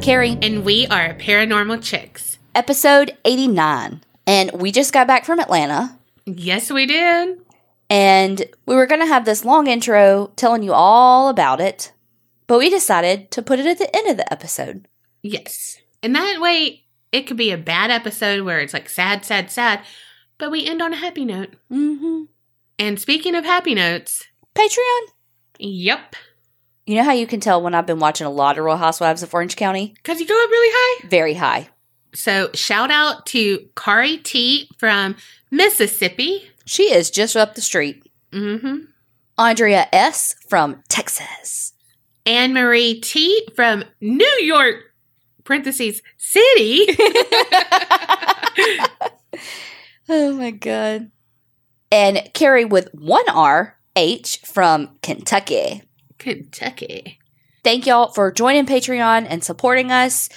Donna. And I'm Kerri. And we are Paranormal Chicks. Episode 89. And we just got back from Atlanta. Yes, we did. And we were going to have this long intro telling you all about it. But we decided to put it at the end of the episode. Yes. And that way, it could be a bad episode where it's like sad, sad, sad. But we end on a happy note. Mm-hmm. And speaking of happy notes, Patreon. Yep. You know how you can tell when I've been watching a lot of Real Housewives of Orange County? Because you go up really high. Very high. So shout out to Kari T from Mississippi. She is just up the street. Mm-hmm. Andrea S. from Texas. Anne Marie T from New York, parentheses, city. oh my God. And Carrie with one R, H from Kentucky. Kentucky. Thank y'all for joining Patreon and supporting us.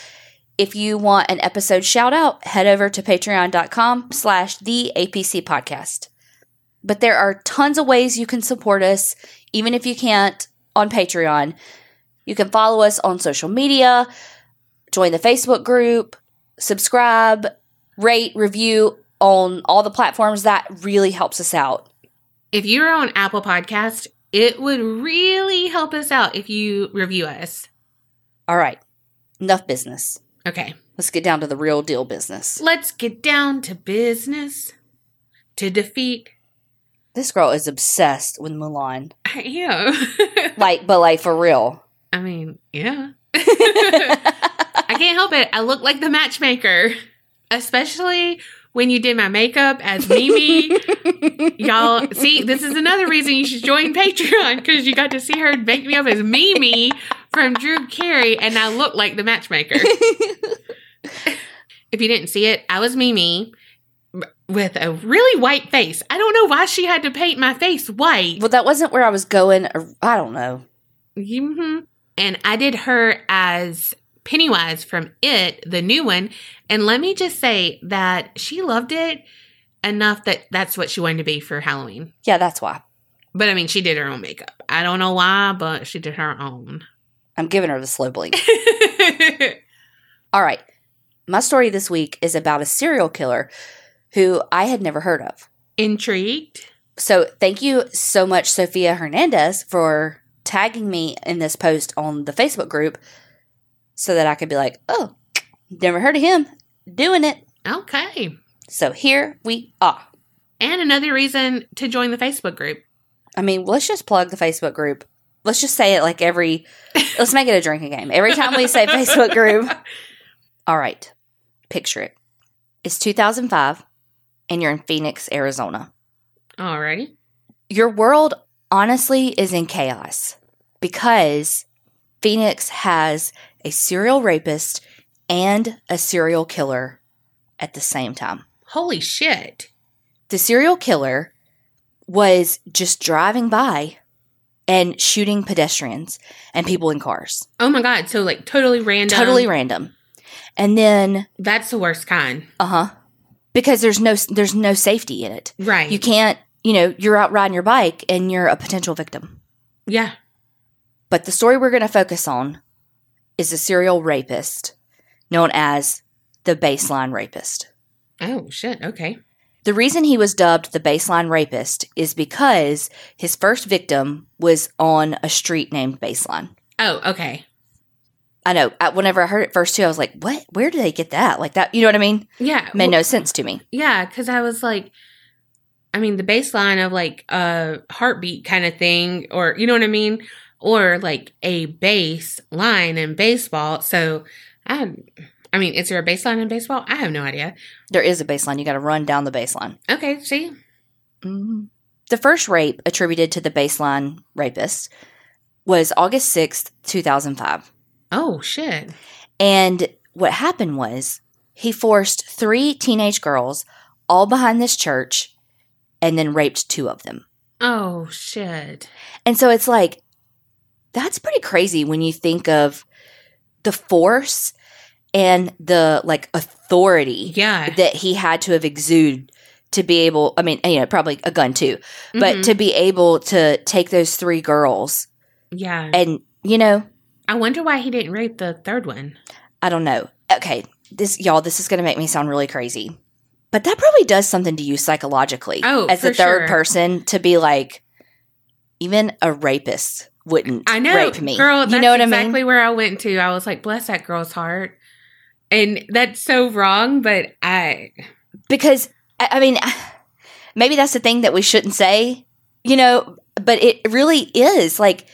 If you want an episode shout out, head over to patreon.com slash the APC podcast. But there are tons of ways you can support us, even if you can't on Patreon. You can follow us on social media, join the Facebook group, subscribe, rate, review on all the platforms. That really helps us out. If you're on Apple Podcast, it would really help us out if you review us. All right, enough business. Okay. Let's get down to the real deal business. Let's get down to business. To defeat. This girl is obsessed with Mulan. I am. like, but like for real. I mean, yeah. I can't help it. I look like the matchmaker, especially when you did my makeup as Mimi. Y'all, see, this is another reason you should join Patreon because you got to see her make me up as Mimi from Drew Carey, and I look like the matchmaker. if you didn't see it, I was Mimi with a really white face. I don't know why she had to paint my face white. Well, that wasn't where I was going. Or, I don't know. Mm-hmm. And I did her as Pennywise from It, the new one. And let me just say that she loved it enough that that's what she wanted to be for Halloween. Yeah, that's why. But I mean, she did her own makeup. I don't know why, but she did her own. I'm giving her the slow blink. All right. My story this week is about a serial killer who I had never heard of. Intrigued? So, thank you so much, Sophia Hernandez, for tagging me in this post on the Facebook group so that I could be like, oh, never heard of him doing it. Okay. So here we are. And another reason to join the Facebook group. I mean, let's just plug the Facebook group. Let's just say it like every, let's make it a drinking game. Every time we say Facebook group. All right. Picture it. It's 2005 and you're in Phoenix, Arizona. Alrighty. Your world honestly is in chaos because Phoenix has a serial rapist and a serial killer at the same time. Holy shit. The serial killer was just driving by and shooting pedestrians and people in cars. Oh my god, so like totally random. Totally random. And then That's the worst kind. uh-huh. Because there's no there's no safety in it. Right. You can't, you know, you're out riding your bike and you're a potential victim. yeah. But the story we're going to focus on is a serial rapist known as the baseline rapist. Oh shit. Okay. The reason he was dubbed the baseline rapist is because his first victim was on a street named Baseline. Oh, okay. I know. I, whenever I heard it first too, I was like, "What? Where do they get that? Like that? You know what I mean?" Yeah. Made well- no sense to me. Yeah, because I was like, I mean, the baseline of like a heartbeat kind of thing, or you know what I mean, or like a base line in baseball. So I, I mean, is there a baseline in baseball? I have no idea. There is a baseline. You got to run down the baseline. Okay, see, Mhm. The first rape attributed to the baseline rapist was August sixth, two thousand five. oh shit, And what happened was he forced three teenage girls all behind this church and then raped two of them. oh shit, And so it's like, that's pretty crazy when you think of the force and the like authority yeah, that he had to have exuded to be able, I mean, you know, probably a gun too, but Mhm. to be able to take those three girls yeah, and, you know, I wonder why he didn't rape the third one. I don't know. Okay, this y'all, this is going to make me sound really crazy, but that probably does something to you psychologically. Oh, as the for third sure. person to be like, even a rapist wouldn't I know, rape me. girl. That's you know what exactly I mean? where I went to. I was like, bless that girl's heart, and that's so wrong. But I, Because I mean, maybe that's the thing that we shouldn't say. You know, but it really is like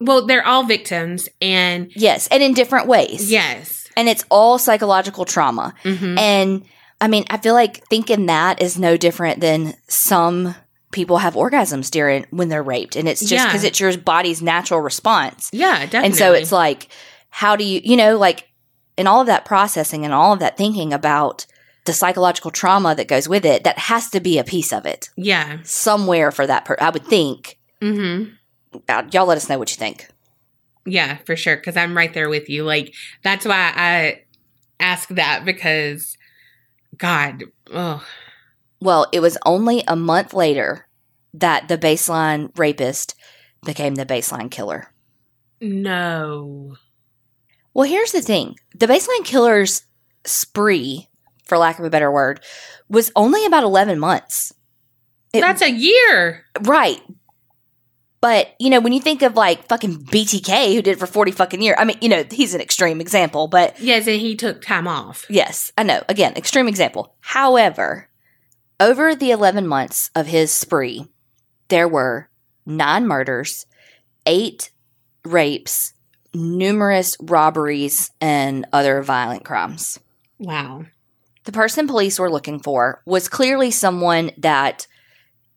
well, they're all victims, and yes, and in different ways. yes, and it's all psychological trauma. hmm And I mean, I feel like thinking that is no different than some people have orgasms during when they're raped, and it's just Yeah. because it's your body's natural response. yeah, definitely. And so it's like, how do you, you know, like, in all of that processing and all of that thinking about the psychological trauma that goes with it, that has to be a piece of it yeah, somewhere for that. Per- I would think. hmm Uh, y'all let us know what you think. yeah, for sure. Because I'm right there with you. Like that's why I ask that because, God, oh, Well, it was only a month later that the baseline rapist became the baseline killer. no, Well, here's the thing the baseline killer's spree, for lack of a better word, was only about 11 months. It- that's a year. right. But, you know, when you think of like fucking BTK who did it for 40 fucking years, I mean, you know, he's an extreme example, but Yes, and he took time off. yes, I know. Again, extreme example. However, over the 11 months of his spree, there were nine murders, eight rapes, numerous robberies, and other violent crimes. Wow. The person police were looking for was clearly someone that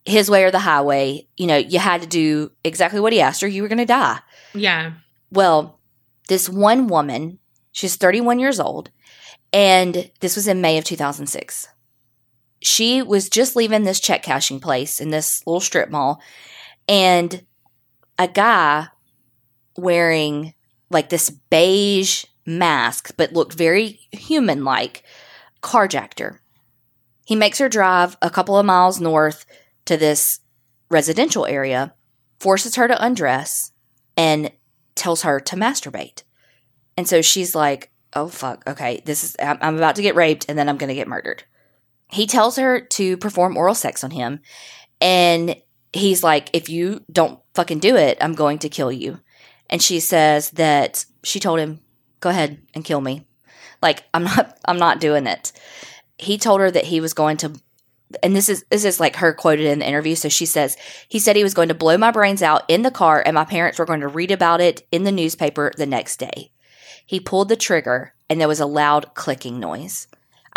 his way or the highway, you know, you had to do exactly what he asked or you were going to die. Yeah. Well, this one woman, she's 31 years old, and this was in May of 2006. She was just leaving this check cashing place in this little strip mall, and a guy wearing like this beige mask, but looked very human like, carjacked her. He makes her drive a couple of miles north to this residential area, forces her to undress, and tells her to masturbate. And so she's like, oh, fuck, okay, this is, I'm, about to get raped and then I'm going to get murdered. He tells her to perform oral sex on him. And he's like, if you don't fucking do it, I'm going to kill you. And she says that she told him, go ahead and kill me. Like, I'm not, I'm not doing it. He told her that he was going to and this is this is like her quoted in the interview. So she says he said he was going to blow my brains out in the car, and my parents were going to read about it in the newspaper the next day. He pulled the trigger, and there was a loud clicking noise.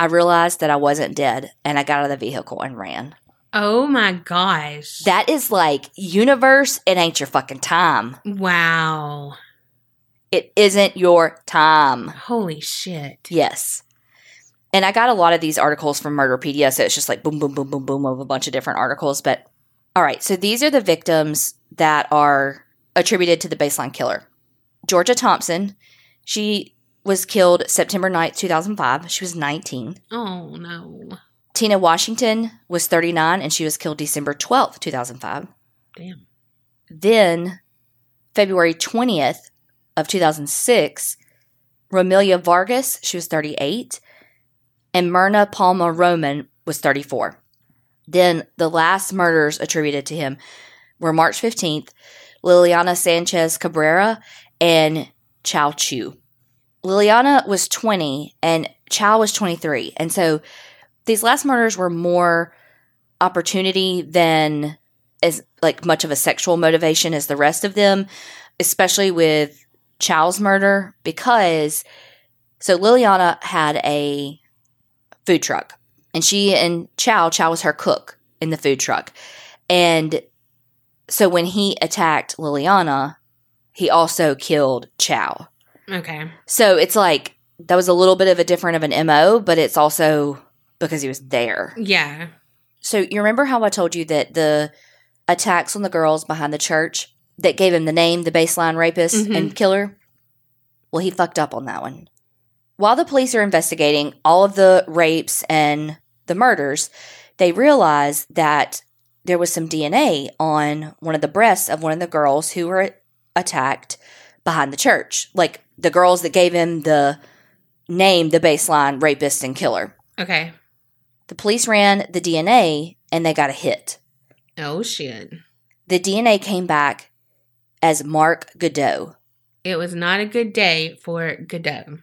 I realized that I wasn't dead, and I got out of the vehicle and ran. Oh my gosh. That is like universe. It ain't your fucking time. wow. It isn't your time. Holy shit. Yes. And I got a lot of these articles from Murderpedia, so it's just like boom, boom, boom, boom, boom of a bunch of different articles. But all right, so these are the victims that are attributed to the baseline killer. Georgia Thompson, she was killed September 9th, 2005. She was 19. Oh no. Tina Washington was 39 and she was killed December 12th, 2005. Damn. Then, February 20th of 2006, Romelia Vargas, she was 38, and Myrna Palma Roman was 34. Then the last murders attributed to him were March 15th, Liliana Sanchez Cabrera and Chow Chu. Liliana was 20 and Chow was 23. And so these last murders were more opportunity than as like much of a sexual motivation as the rest of them, especially with Chow's murder because so Liliana had a food truck and she and Chow, Chow was her cook in the food truck. And so when he attacked Liliana, he also killed Chow. Okay. So it's like that was a little bit of a different of an MO, but it's also because he was there. Yeah. So you remember how I told you that the attacks on the girls behind the church that gave him the name, the baseline rapist Mhm. and killer? Well, he fucked up on that one. While the police are investigating all of the rapes and the murders, they realize that there was some DNA on one of the breasts of one of the girls who were attacked behind the church, like the girls that gave him the name, the baseline rapist and killer. Okay. The police ran the DNA and they got a hit. Oh shit. The DNA came back as Mark Goudeau. It was not a good day for Goudeau.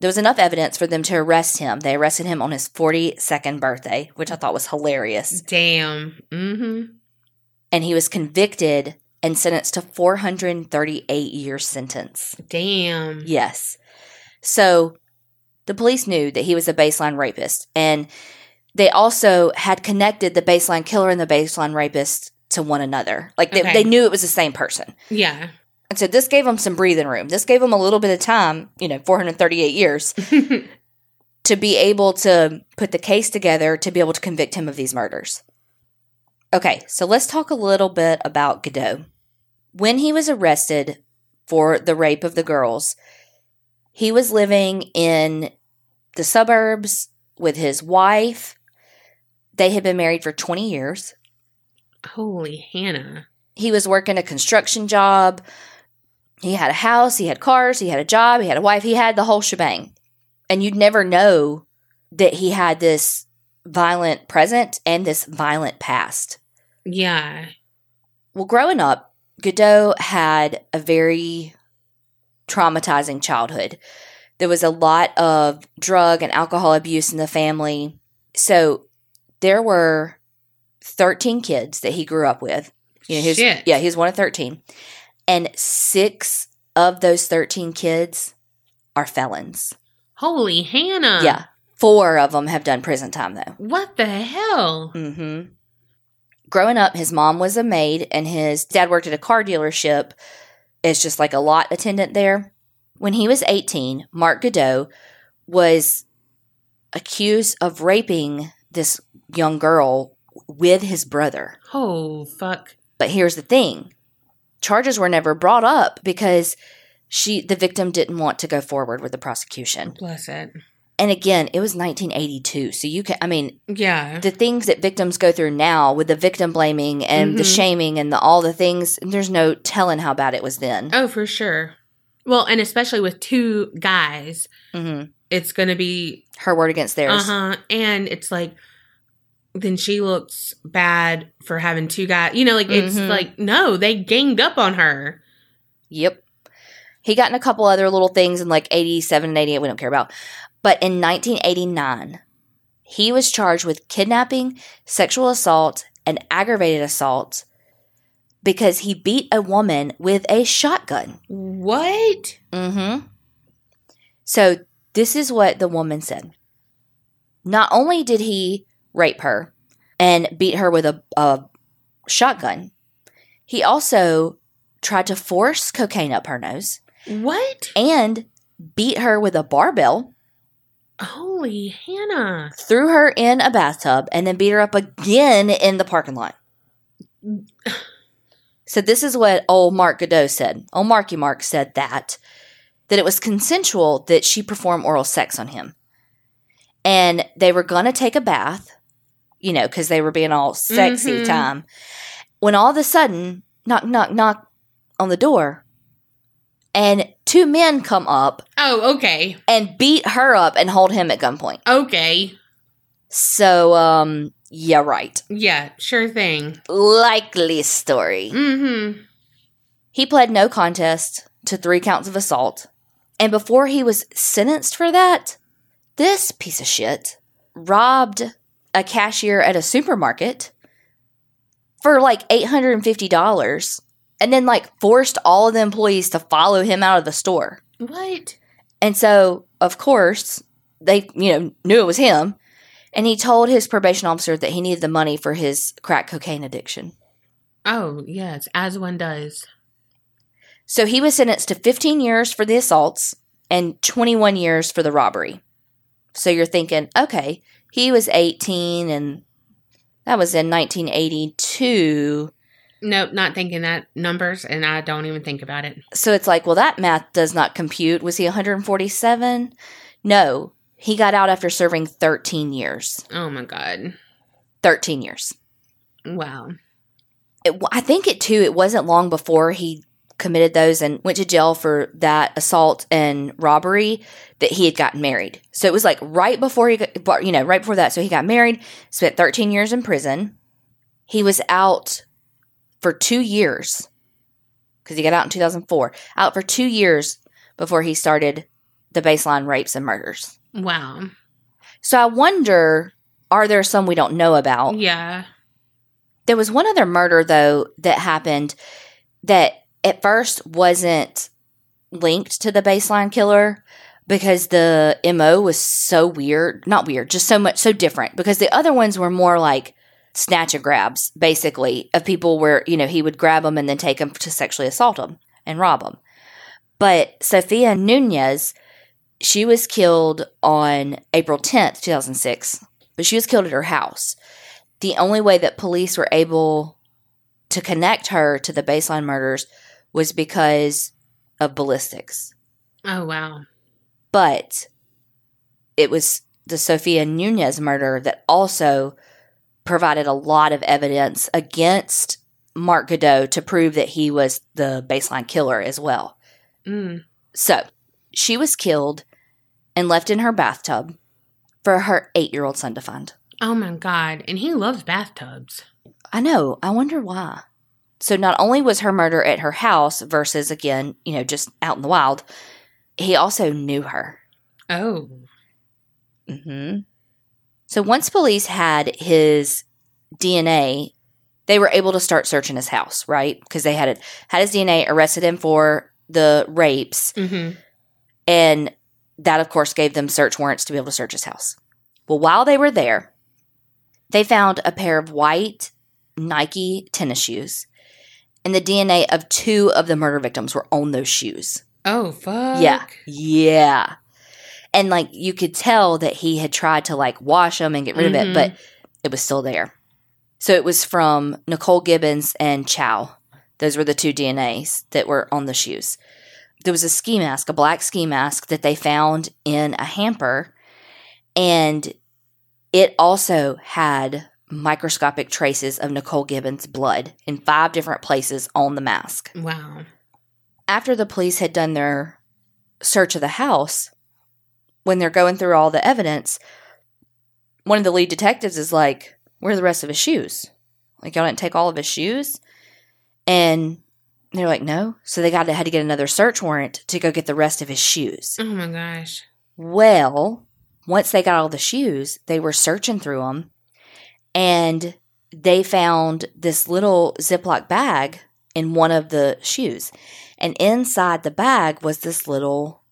There was enough evidence for them to arrest him. They arrested him on his 42nd birthday, which I thought was hilarious. Damn. Mm-hmm. And he was convicted and sentenced to 438 year sentence. Damn. Yes. So the police knew that he was a baseline rapist and they also had connected the baseline killer and the baseline rapist to one another. Like they, Okay. they knew it was the same person. Yeah. And so this gave them some breathing room. This gave them a little bit of time, you know, 438 years to be able to put the case together to be able to convict him of these murders. Okay, so let's talk a little bit about Goudeau. When he was arrested for the rape of the girls, he was living in the suburbs with his wife. They had been married for 20 years. Holy Hannah. He was working a construction job. He had a house, he had cars, he had a job, he had a wife, he had the whole shebang. And you'd never know that he had this violent present and this violent past. Yeah. Well, growing up, Goudeau had a very traumatizing childhood. There was a lot of drug and alcohol abuse in the family. So there were 13 kids that he grew up with. You know, he was, Shit. yeah, he was one of 13. And six of those 13 kids are felons. Holy Hannah. yeah. Four of them have done prison time, though. What the hell? Mm hmm. Growing up, his mom was a maid and his dad worked at a car dealership It's just like a lot attendant there. When he was 18, Mark Goudeau was accused of raping this young girl with his brother. Oh, fuck. But here's the thing charges were never brought up because she the victim didn't want to go forward with the prosecution. Bless it. And again, it was 1982, so you can I mean, Yeah. the things that victims go through now with the victim blaming and the Mhm. shaming and the, all the things, there's no telling how bad it was then. Oh, for sure. Well, and especially with two guys, hmm it's going to be Her word against theirs. uh huh. And it's like, then she looks bad for having two guys. You know, like it's Mhm. like no, they ganged up on her. Yep. He got in a couple other little things in like 87 and 88, we don't care about. But in 1989, he was charged with kidnapping, sexual assault, and aggravated assault because he beat a woman with a shotgun. What? Mm-hmm. So this is what the woman said. Not only did he rape her and beat her with a, a shotgun, he also tried to force cocaine up her nose What? and beat her with a barbell, Holy Hannah! threw her in a bathtub, and then beat her up again in the parking lot. So this is what old Mark Goudeau said. Old Marky Mark said that that it was consensual that she perform oral sex on him, and they were gonna take a bath, you know, because they were being all sexy Mhm. time. When all of a sudden, knock, knock, knock on the door, and two men come up Oh, okay, and beat her up and hold him at gunpoint. okay, So, um, yeah, right. yeah, sure thing. Likely story. Mm-hmm. He pled no contest to three counts of assault. And before he was sentenced for that, this piece of shit robbed a cashier at a supermarket for like $850 and then like forced all of the employees to follow him out of the store. What? And so, of course, they, you know, knew it was him. And he told his probation officer that he needed the money for his crack cocaine addiction. Oh, yes, as one does. So he was sentenced to 15 years for the assaults and 21 years for the robbery. So you're thinking, okay, he was 18 and that was in 1982. Nope, not thinking that numbers, and I don't even think about it. So it's like, well, that math does not compute. Was he 147? No, he got out after serving 13 years. Oh my god! 13 years. Wow. it, I think it too. It wasn't long before he committed those and went to jail for that assault and robbery that he had gotten married. So it was like right before he got, you know, right before that. So he got married, spent 13 years in prison. He was out for two years because he got out in 2004, out for two years before he started the baseline rapes and murders. Wow. So I wonder are there some we don't know about? Yeah. There was one other murder, though, that happened that at first wasn't linked to the baseline killer because the MO was so weird. Not weird, just so much, so different. Because the other ones were more like snatch and grabs, basically, of people where, you know, he would grab them and then take them to sexually assault them and rob them. But Sophia Nunez, she was killed on April 10th, 2006 but she was killed at her house. The only way that police were able to connect her to the baseline murders was because of ballistics. Oh, wow. But it was the Sophia Nunez murder that also provided a lot of evidence against Mark Goudeau to prove that he was the baseline killer as well. Mm. So she was killed and left in her bathtub for her eight year old son to find. Oh my God. And he loves bathtubs. I know. I wonder why. So not only was her murder at her house versus again, you know, just out in the wild, he also knew her. Oh. hmm So once police had his DNA, they were able to start searching his house, right? Because they had it had his DNA, arrested him for the rapes, Mm-hmm. and that, of course, gave them search warrants to be able to search his house. Well, while they were there, they found a pair of white Nike tennis shoes, and the DNA of two of the murder victims were on those shoes. Oh, fuck. Yeah. Yeah. And like you could tell that he had tried to like wash them and get rid of it, but mm-hmm. it was still there. So it was from Nicole Gibbons and Chow. Those were the two DNAs that were on the shoes. There was a ski mask, a black ski mask that they found in a hamper, and it also had microscopic traces of Nicole Gibbons' blood in five different places on the mask Wow. after the police had done their search of the house, when they're going through all the evidence, one of the lead detectives is like, Where are the rest of his shoes? Like, y'all didn't take all of his shoes? And they're like, No. So they got to, had to get another search warrant to go get the rest of his shoes. Oh my gosh. Well, once they got all the shoes, they were searching through them and they found this little Ziploc bag in one of the shoes. And inside the bag was this little,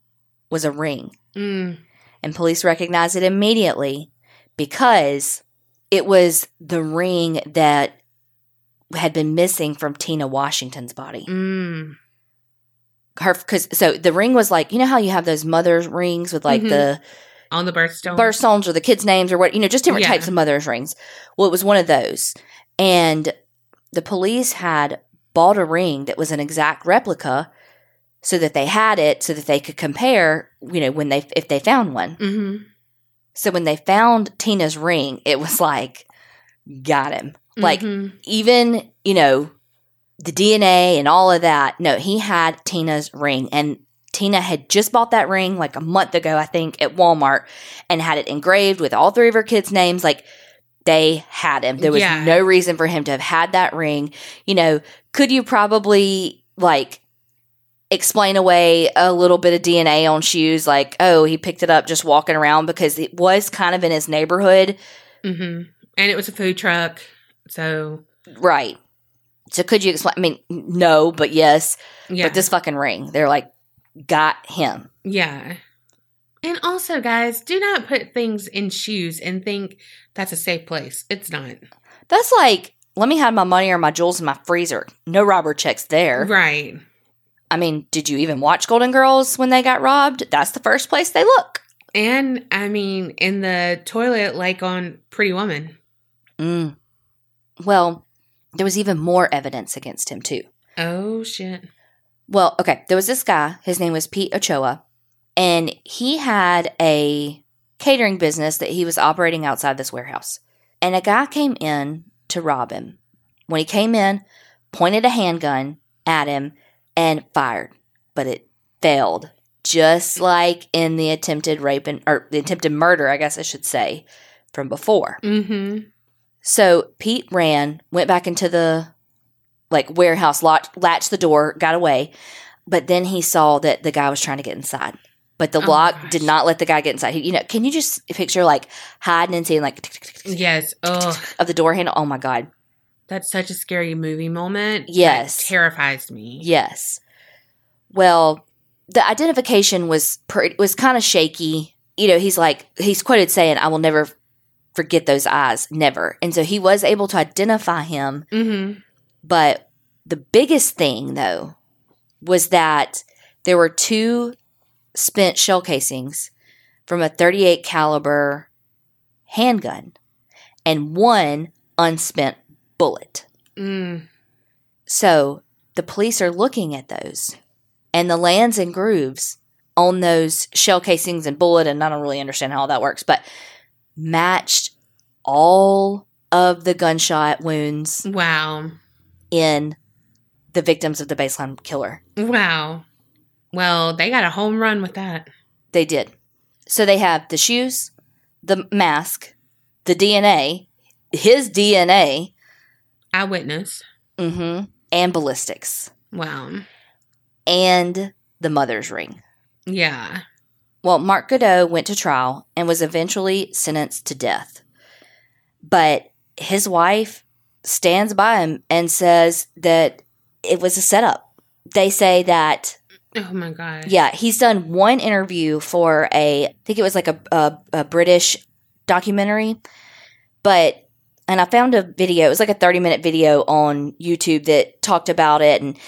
was a ring. Mm. And police recognized it immediately because it was the ring that had been missing from Tina Washington's body Mm. her because so the ring was like you know how you have those mother's rings with like Mhm. the On the birthstone. birthstones or the kids' names or what you know just different Yeah. types of mother's rings. Well, it was one of those, and the police had bought a ring that was an exact replica, so that they had it so that they could compare. You know when they if they found one. hmm So when they found Tina's ring, it was like got him. Like Mhm. even you know the DNA and all of that. No, he had Tina's ring, and Tina had just bought that ring like a month ago, I think, at Walmart, and had it engraved with all three of her kids' names. Like they had him. There was Yeah. no reason for him to have had that ring. You know, could you probably like explain away a little bit of DNA on shoes? Like, oh, he picked it up just walking around because it was kind of in his neighborhood. hmm And it was a food truck. So, Right. So could you explain? I mean, no, but yes. yeah. But this fucking ring, they're like, got him. Yeah. And also, guys, do not put things in shoes and think that's a safe place. It's not. That's like, let me hide my money or my jewels in my freezer. No robber checks there. Right. I mean, did you even watch Golden Girls when they got robbed? That's the first place they look. And I mean, in the toilet, like on Pretty Woman. Mm. Well, there was even more evidence against him, too. Oh, shit. Well, okay, there was this guy. His name was Pete Ochoa, and he had a catering business that he was operating outside this warehouse. And a guy came in to rob him. When he came in, pointed a handgun at him and fired, but it failed. Just like in the attempted rape and or the attempted murder, I guess I should say, from before. Mm-hmm. So Pete ran, went back into the like warehouse, locked, latched the door, got away. But then he saw that the guy was trying to get inside. But the Oh, lock gosh. did not let the guy get inside. He, you know, can you just picture like hiding and seeing like Yes. Oh, of the door handle? Oh my god, that's such a scary movie moment. Yes. terrifies me. yes. Well, the identification was pretty, was kind of shaky. You know, he's like he's quoted saying, "I will never forget those eyes, never." And so he was able to identify him Mm-hmm. But the biggest thing, though, was that there were two spent shell casings from a 38 caliber handgun and one unspent bullet. Mm. So the police are looking at those, and the lands and grooves on those shell casings and bullet, and I don't really understand how all that works, but matched all of the gunshot wounds Wow. in the victims of the baseline killer. Wow. Well, they got a home run with that. They did. So they have the shoes, the mask, the DNA, his DNA, Eyewitness. hmm and ballistics, Wow. and the mother's ring. Yeah. Well, Mark Goudeau went to trial and was eventually sentenced to death. But his wife stands by him and says that it was a setup. They say that Oh my god. Yeah, he's done one interview for a, I think it was like a, a, a British documentary, but, and I found a video, it was like a 30 minute video on YouTube that talked about it. And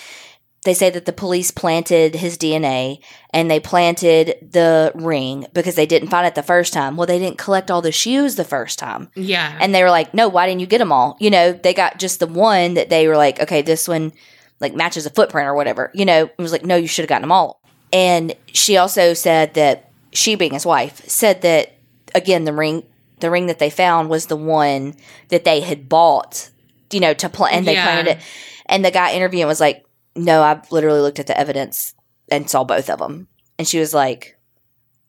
they say that the police planted his DNA and they planted the ring because they didn't find it the first time. Well, they didn't collect all the shoes the first time. Yeah. And they were like, no, why didn't you get them all? You know, they got just the one that they were like, okay, this one like matches a footprint or whatever. You know, it was like, no, you should have gotten them all. And she also said that she, being his wife, said that again, the ring, the ring that they found was the one that they had bought, you know, to plan, and they Yeah. planted it. And the guy interviewing was like, no, I've literally looked at the evidence and saw both of them. And she was like,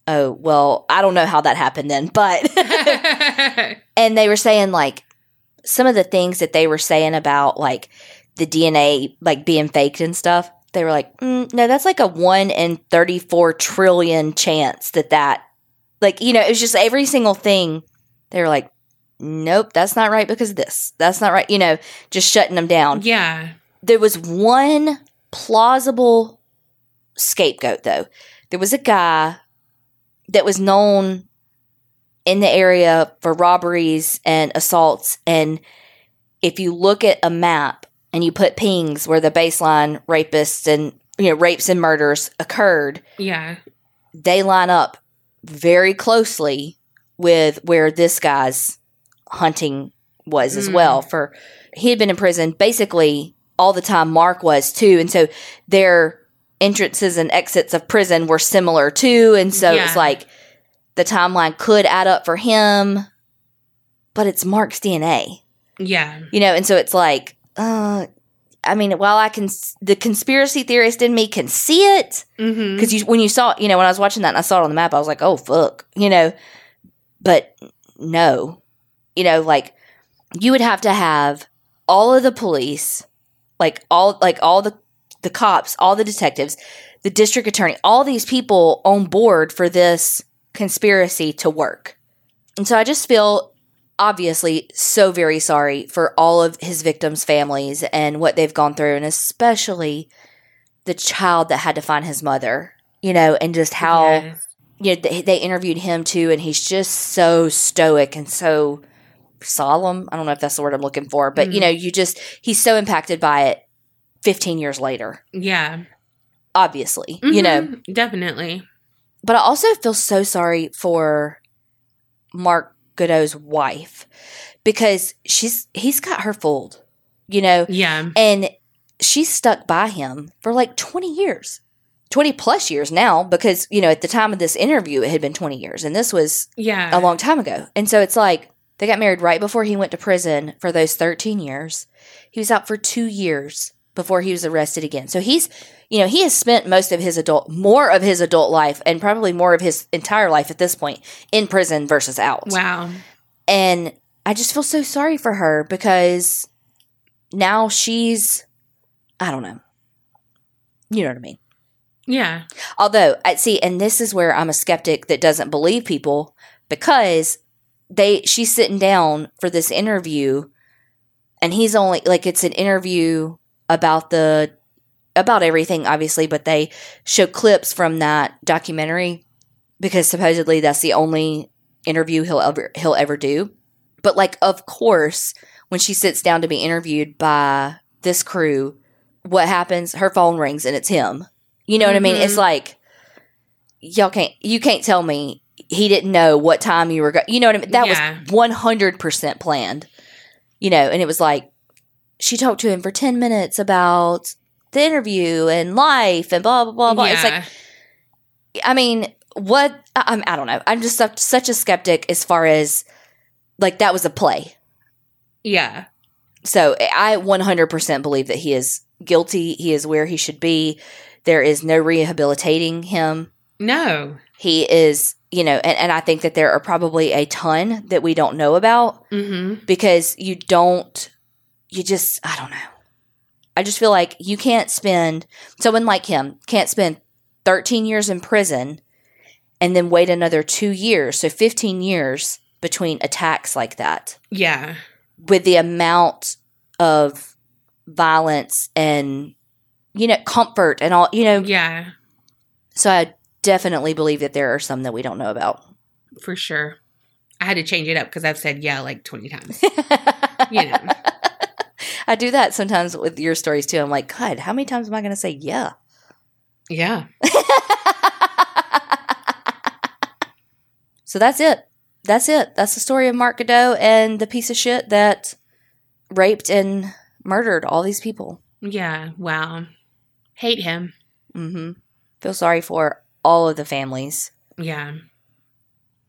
oh, well, I don't know how that happened then, but. and they were saying like some of the things that they were saying about like the DNA like being faked and stuff. They were like, mm, no, that's like a one in thirty four trillion chance that that like you know it was just every single thing. They were like, nope, that's not right because of this. That's not right. You know, just shutting them down. yeah. There was one plausible scapegoat, though. There was a guy that was known in the area for robberies and assaults. And if you look at a map and you put pings where the baseline rapists and you know rapes and murders occurred, Yeah. they line up very closely with where this guy's hunting was as Mm. well for he had been in prison basically all the time mark was too and so their entrances and exits of prison were similar too and so it's like the timeline could add up for him but it's mark's dna Yeah. you know and so it's like uh i mean while i can the conspiracy theorist in me can see it Mm-hmm. because you when you saw you know when I was watching that and I saw it on the map, I was like, oh fuck, you know, but no, you know, like you would have to have all of the police, like all like all the the cops, all the detectives, the district attorney, all these people on board for this conspiracy to work. And so I just feel obviously so very sorry for all of his victims' families and what they've gone through, and especially the child that had to find his mother, you know, and just how Yes. You know they, they interviewed him too, and he's just so stoic and so solemn. I don't know if that's the word I'm looking for, but you Mhm. know, you just he's so impacted by it. Fifteen years later, Yeah. obviously, you know. Definitely. but I also feel so sorry for Mark Goudeau's wife because she's he's got her fooled, you know, Yeah. and she's stuck by him for like 20 years 20 plus years now because you know at the time of this interview it had been 20 years and this was Yeah. a long time ago and so it's like they got married right before he went to prison for those 13 years he was out for two years before he was arrested again. So he's, you know, he has spent most of his adult, more of his adult life, and probably more of his entire life at this point in prison versus out. Wow. And I just feel so sorry for her because now she's, I don't know. You know what I mean? Yeah. Although, I see, and this is where I'm a skeptic that doesn't believe people because they she's sitting down for this interview and he's only like it's an interview about the about everything obviously but they show clips from that documentary because supposedly that's the only interview he'll ever he'll ever do. But like of course when she sits down to be interviewed by this crew what happens? Her phone rings and it's him you know what i mean it's mm-hmm. like y'all can't you can't tell me he didn't know what time you were going you know what i mean that Yeah. was 100% planned you know and it was like she talked to him for 10 minutes about the interview and life and blah blah blah blah it's like I mean, what? I, I'm- I don't know. I'm just such, such a skeptic as far as like that was a play. yeah. So I 100% believe that he is guilty. He is where he should be. There is no rehabilitating him. No. He is, you know, and, and I think that there are probably a ton that we don't know about Mm-hmm. because you don't, you just, I don't know. I just feel like you can't spend, someone like him can't spend 13 years in prison and then wait another two years. So 15 years between attacks like that Yeah. with the amount of violence and, you know, comfort and all, you know. Yeah. So I definitely believe that there are some that we don't know about. For sure. I had to change it up because I've said yeah like 20 times. You know. I do that sometimes with your stories too. I'm like, God, how many times am I going to say yeah? Yeah. so that's it. That's it. That's the story of Mark Goudeau and the piece of shit that raped and murdered all these people. Yeah. Wow. Hate him. Mm-hmm. Feel sorry for all of the families. Yeah.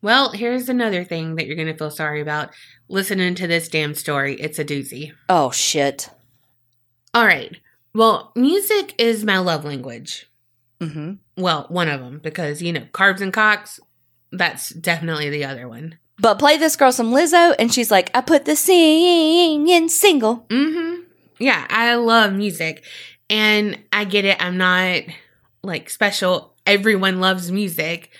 Well, here's another thing that you're going to feel sorry about listening to this damn story. It's a doozy. Oh shit. All right. Well, music is my love language. Mm-hmm. Well, one of them because, you know, carbs and cocks, that's definitely the other one. But play this girl some Lizzo, and she's like, I put the singing in single. Mm-hmm. Yeah, I love music. And I get it. I'm not like special. Everyone loves music.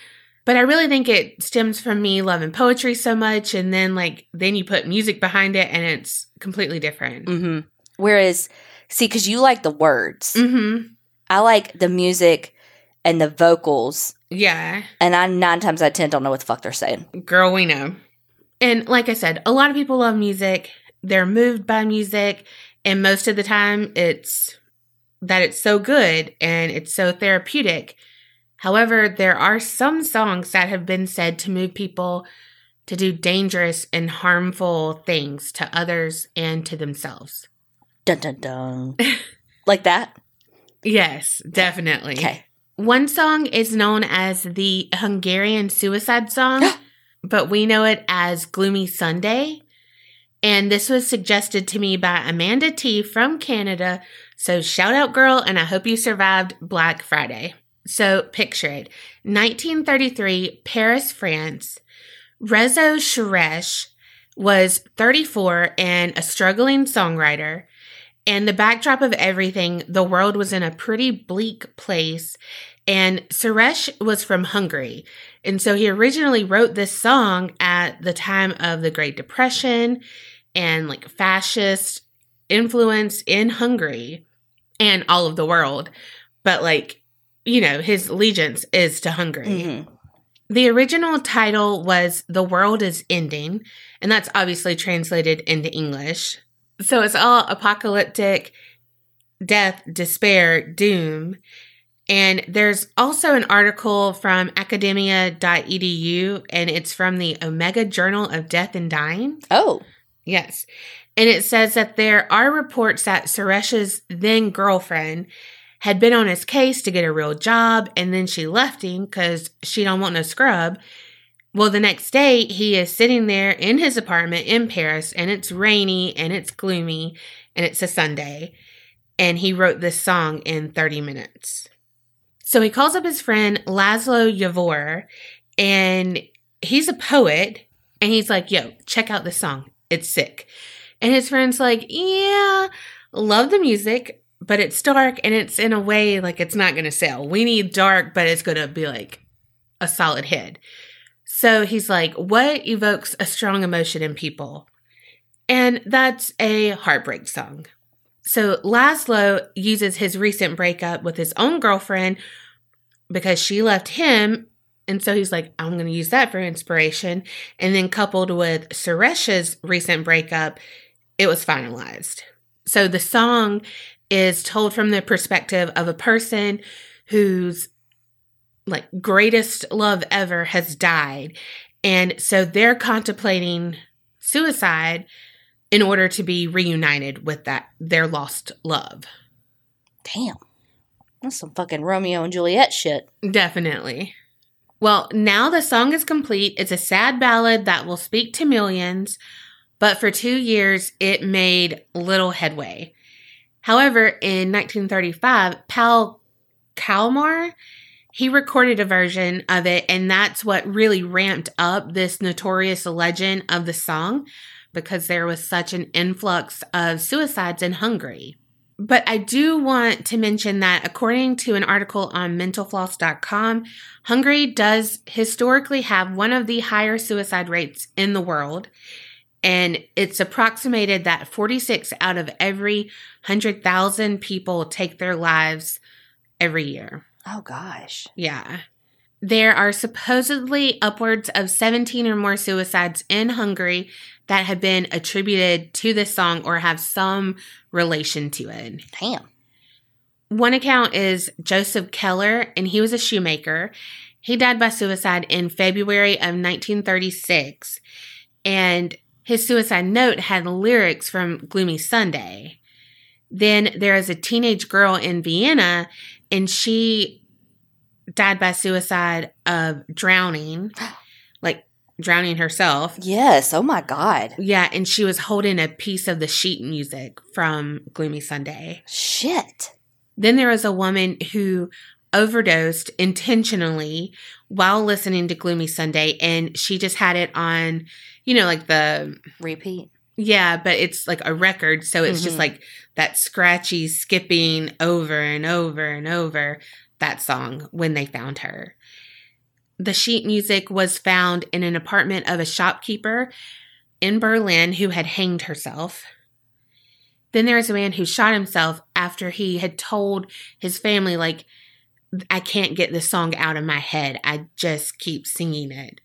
But I really think it stems from me loving poetry so much. And then like then you put music behind it and it's completely different. hmm Whereas, see, because you like the words, Mm-hmm. I like the music and the vocals, Yeah. and I nine times out of ten don't know what the fuck they're saying. Girl, we know. And like I said, a lot of people love music. They're moved by music. And most of the time, it's that it's so good and it's so therapeutic. However, there are some songs that have been said to move people to do dangerous and harmful things to others and to themselves. Dun dun dun. like that? Yes, definitely. Okay. One song is known as the Hungarian suicide song, but we know it as Gloomy Sunday. And this was suggested to me by Amanda T from Canada. So shout out, girl, and I hope you survived Black Friday. So picture it 1933, Paris, France. Rezső Seress was 34 and a struggling songwriter. And the backdrop of everything, the world was in a pretty bleak place. And Seress was from Hungary. And so he originally wrote this song at the time of the Great Depression and like fascist influence in Hungary and all of the world. But like, you know, his allegiance is to Hungary. Mhm. The original title was The World is Ending, and that's obviously translated into English. So it's all apocalyptic, death, despair, doom. And there's also an article from academia.edu, and it's from the Omega Journal of Death and Dying. Oh. Yes. And it says that there are reports that Seress's then girlfriend had been on his case to get a real job and then she left him because she don't want no scrub. Well, the next day he is sitting there in his apartment in Paris and it's rainy and it's gloomy and it's a Sunday. and he wrote this song in 30 minutes. So he calls up his friend Laszlo Javor, and he's a poet, and he's like, Yo, check out this song. It's sick. And his friend's like, Yeah, love the music, but it's dark and it's in a way like it's not going to sell. We need dark, but it's going to be like a solid hit. So he's like, What evokes a strong emotion in people? And that's a heartbreak song. So Laszlo uses his recent breakup with his own girlfriend because she left him. And so he's like, I'm going to use that for inspiration. And then coupled with Seress's recent breakup, it was finalized. So the song is told from the perspective of a person whose like greatest love ever has died. And so they're contemplating suicide in order to be reunited with that their lost love. Damn. That's some fucking Romeo and Juliet shit. Definitely. Well, now the song is complete. It's a sad ballad that will speak to millions, but for two years it made little headway. However, in 1935, Pal Kalmar, he recorded a version of it, and that's what really ramped up this notorious legend of the song because there was such an influx of suicides in Hungary. But I do want to mention that according to an article on mentalfloss.com, Hungary does historically have one of the higher suicide rates in the world. And it's approximated that 46 out of every 100,000 people take their lives every year. Oh, gosh. Yeah. There are supposedly upwards of 17 or more suicides in Hungary that have been attributed to this song or have some relation to it. Damn. One account is Joseph Keller, and he was a shoemaker. He died by suicide in February of 1936, and his suicide note had lyrics from Gloomy Sunday. Then there is a teenage girl in Vienna, and she died by suicide of drowning. like drowning herself. Yes. Oh my God. Yeah, and she was holding a piece of the sheet music from Gloomy Sunday. Shit. Then there was a woman who overdosed intentionally while listening to Gloomy Sunday, and she just had it on, you know, like the repeat. Yeah, but it's like a record, so it's mm-hmm. just like that scratchy skipping over and over and over that song when they found her. The sheet music was found in an apartment of a shopkeeper in Berlin who had hanged herself. Then there was a man who shot himself after he had told his family, like, I can't get this song out of my head. I just keep singing it.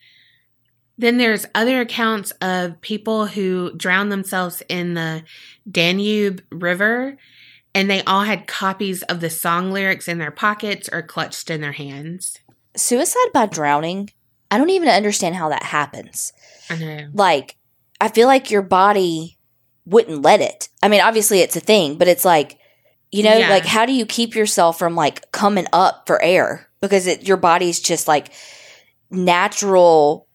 Then there's other accounts of people who drowned themselves in the Danube River and they all had copies of the song lyrics in their pockets or clutched in their hands suicide by drowning, I don't even understand how that happens. I know. Like, I feel like your body wouldn't let it. I mean, obviously it's a thing, but it's like, you know, yeah. like how do you keep yourself from like coming up for air because it, your body's just like natural.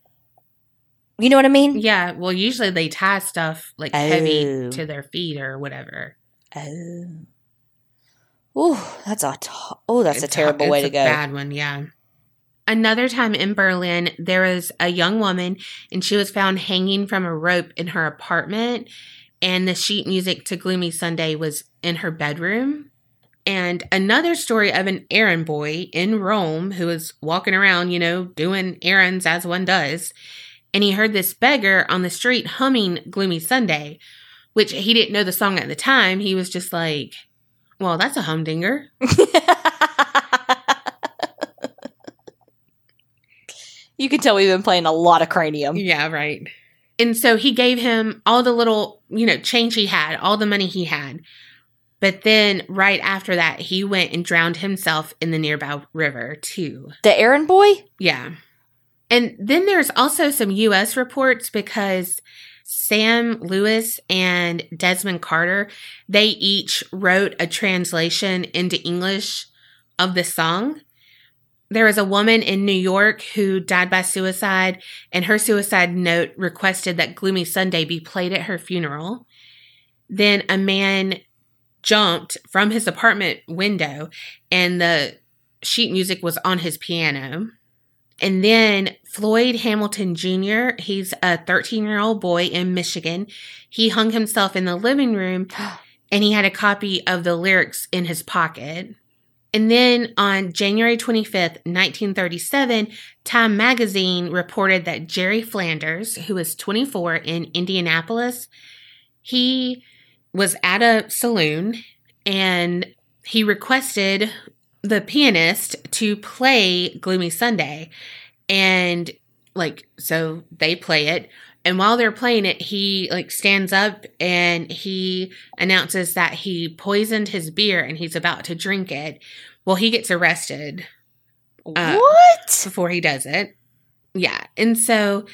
You know what I mean? Yeah. Well, usually they tie stuff like oh. heavy to their feet or whatever. Oh. Oh, that's a t- oh, that's it's a terrible a, way to go. Bad one, yeah. Another time in Berlin, there was a young woman and she was found hanging from a rope in her apartment. And the sheet music to Gloomy Sunday was in her bedroom. And another story of an errand boy in Rome who was walking around, you know, doing errands as one does. And he heard this beggar on the street humming Gloomy Sunday, which he didn't know the song at the time. He was just like, well, that's a humdinger. You can tell we've been playing a lot of cranium. Yeah, right. And so he gave him all the little, you know, change he had, all the money he had. But then right after that, he went and drowned himself in the nearby river, too. The errand boy? Yeah. And then there's also some US reports because Sam Lewis and Desmond Carter, they each wrote a translation into English of the song. There was a woman in New York who died by suicide, and her suicide note requested that Gloomy Sunday be played at her funeral. Then a man jumped from his apartment window and the sheet music was on his piano. And then Floyd Hamilton Jr., he's a 13 year old boy in Michigan. He hung himself in the living room and he had a copy of the lyrics in his pocket. And then on January 25th, 1937, Time magazine reported that Jerry Flanders, who was 24 in Indianapolis, he was at a saloon and he requested the pianist to play Gloomy Sunday. And like, so they play it. And while they're playing it, he like stands up and he announces that he poisoned his beer and he's about to drink it. Well, he gets arrested Uh, what? before he does it. Yeah. And so,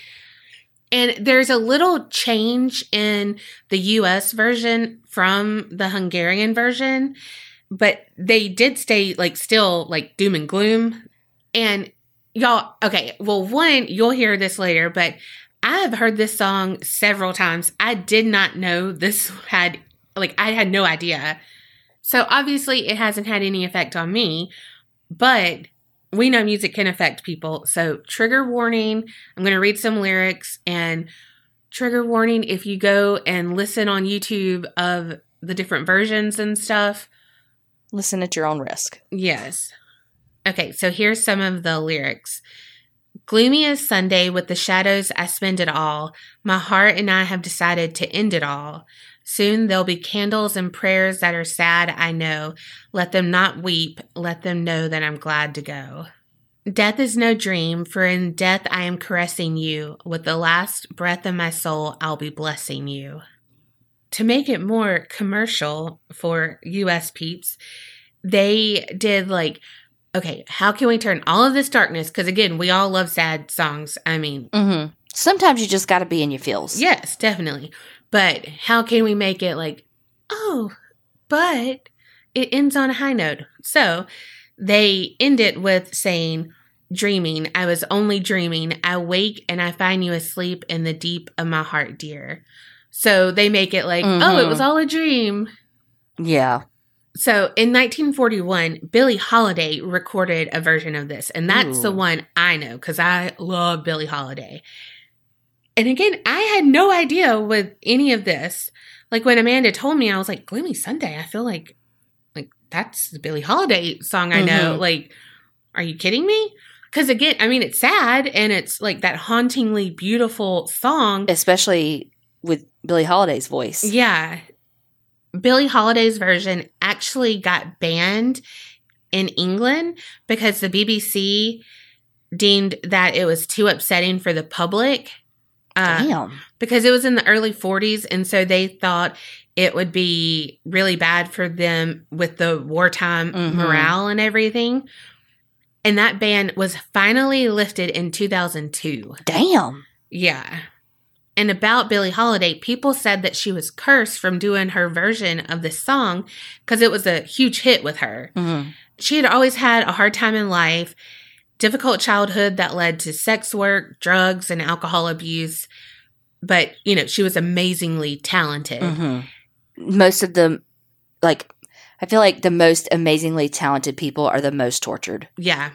and there's a little change in the US version from the Hungarian version, but they did stay like still like doom and gloom. And y'all, okay, well, one, you'll hear this later, but I have heard this song several times. I did not know this had, like, I had no idea. So obviously, it hasn't had any effect on me, but we know music can affect people. So, trigger warning I'm going to read some lyrics and trigger warning if you go and listen on YouTube of the different versions and stuff. Listen at your own risk. Yes. Okay, so here's some of the lyrics. Gloomy as Sunday with the shadows I spend it all. My heart and I have decided to end it all. Soon there'll be candles and prayers that are sad, I know. Let them not weep, let them know that I'm glad to go. Death is no dream, for in death I am caressing you. With the last breath of my soul, I'll be blessing you. To make it more commercial for US peeps, they did like, okay, how can we turn all of this darkness? Because again, we all love sad songs. I mean, Mm-hmm. Sometimes you just got to be in your feels. Yes, definitely. But how can we make it like, oh, but it ends on a high note? So they end it with saying, Dreaming, I was only dreaming. I wake and I find you asleep in the deep of my heart, dear. So they make it like, oh, it was all a dream. Yeah. So in 1941, Billie Holiday recorded a version of this, and that's the one I know because I love Billie Holiday. And again, I had no idea with any of this. Like when Amanda told me, I was like, "Gloomy Sunday." I feel like, like that's the Billie Holiday song I know. Mhm. Like, are you kidding me? Because again, I mean, it's sad and it's like that hauntingly beautiful song. Especially with Billie Holiday's voice. Yeah. Billie Holiday's version actually got banned in England because the BBC deemed that it was too upsetting for the public. Uh, Damn. because it was in the early 40s and so they thought it would be really bad for them with the wartime Mhm. morale and everything and that ban was finally lifted in 2002 Damn. yeah. And about Billie Holiday, people said that she was cursed from doing her version of this song because it was a huge hit with her. Mhm. She had always had a hard time in life, difficult childhood that led to sex work, drugs, and alcohol abuse. But, you know, she was amazingly talented. Mhm. Most of the, like, I feel like the most amazingly talented people are the most tortured. Yeah.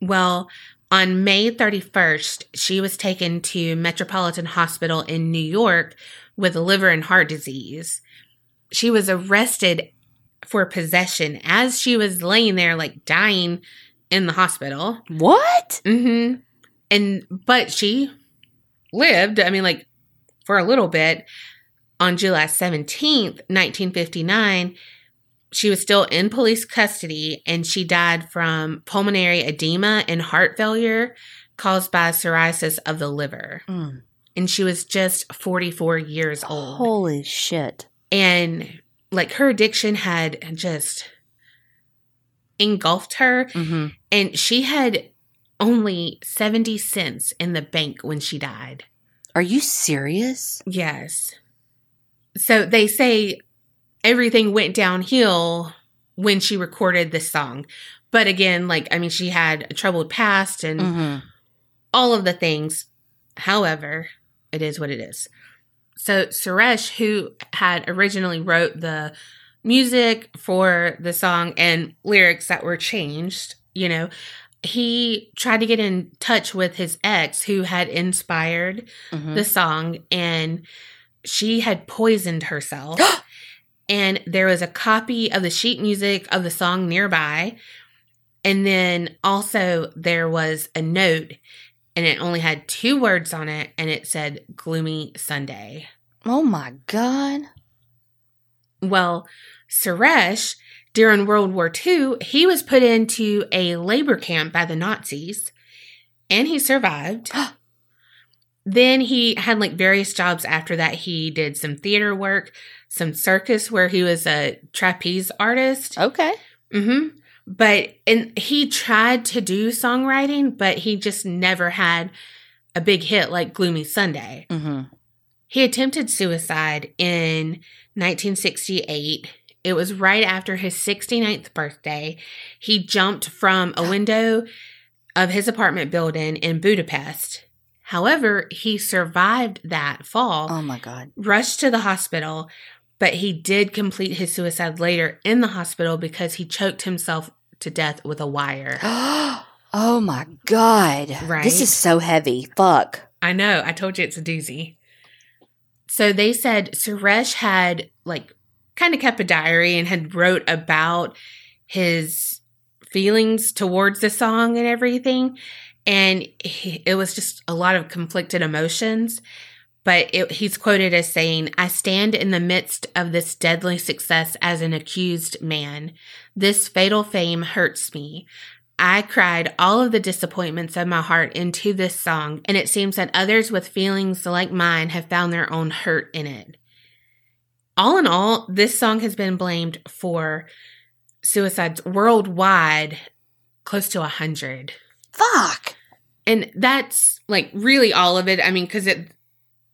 Well, on May 31st, she was taken to Metropolitan Hospital in New York with liver and heart disease. She was arrested for possession as she was laying there, like dying in the hospital. What? Mm-hmm. And, but she lived, I mean, like for a little bit. On July 17th, 1959, she was still in police custody and she died from pulmonary edema and heart failure caused by cirrhosis of the liver. Mm. And she was just 44 years old. Holy shit. And like her addiction had just engulfed her. hmm And she had only 70 cents in the bank when she died. Are you serious? Yes. So they say everything went downhill when she recorded this song. But again, like, I mean, she had a troubled past and hmm all of the things. However, it is what it is. So Seress, who had originally wrote the music for the song and lyrics that were changed, you know, he tried to get in touch with his ex who had inspired Mhm. the song and she had poisoned herself. and there was a copy of the sheet music of the song nearby. And then also there was a note and it only had two words on it and it said gloomy Sunday. oh my god. Well, Seress, during World War II, he was put into a labor camp by the Nazis and he survived. then he had like various jobs after that. He did some theater work, some circus where he was a trapeze artist. Okay. Mm-hmm. But and he tried to do songwriting, but he just never had a big hit like Gloomy Sunday. hmm He attempted suicide in 1968. It was right after his 69th birthday. He jumped from a window of his apartment building in Budapest. However, he survived that fall, Oh my god. rushed to the hospital, but he did complete his suicide later in the hospital because he choked himself to death with a wire. oh my god. Right? This is so heavy. Fuck. I know. I told you it's a doozy. So they said Seress had like kind of kept a diary and had wrote about his feelings towards the song and everything. And he, it was just a lot of conflicted emotions. But it, he's quoted as saying, I stand in the midst of this deadly success as an accused man. This fatal fame hurts me. I cried all of the disappointments of my heart into this song, and it seems that others with feelings like mine have found their own hurt in it. All in all, this song has been blamed for suicides worldwide close to a hundred. Fuck. And that's like really all of it. I mean, because it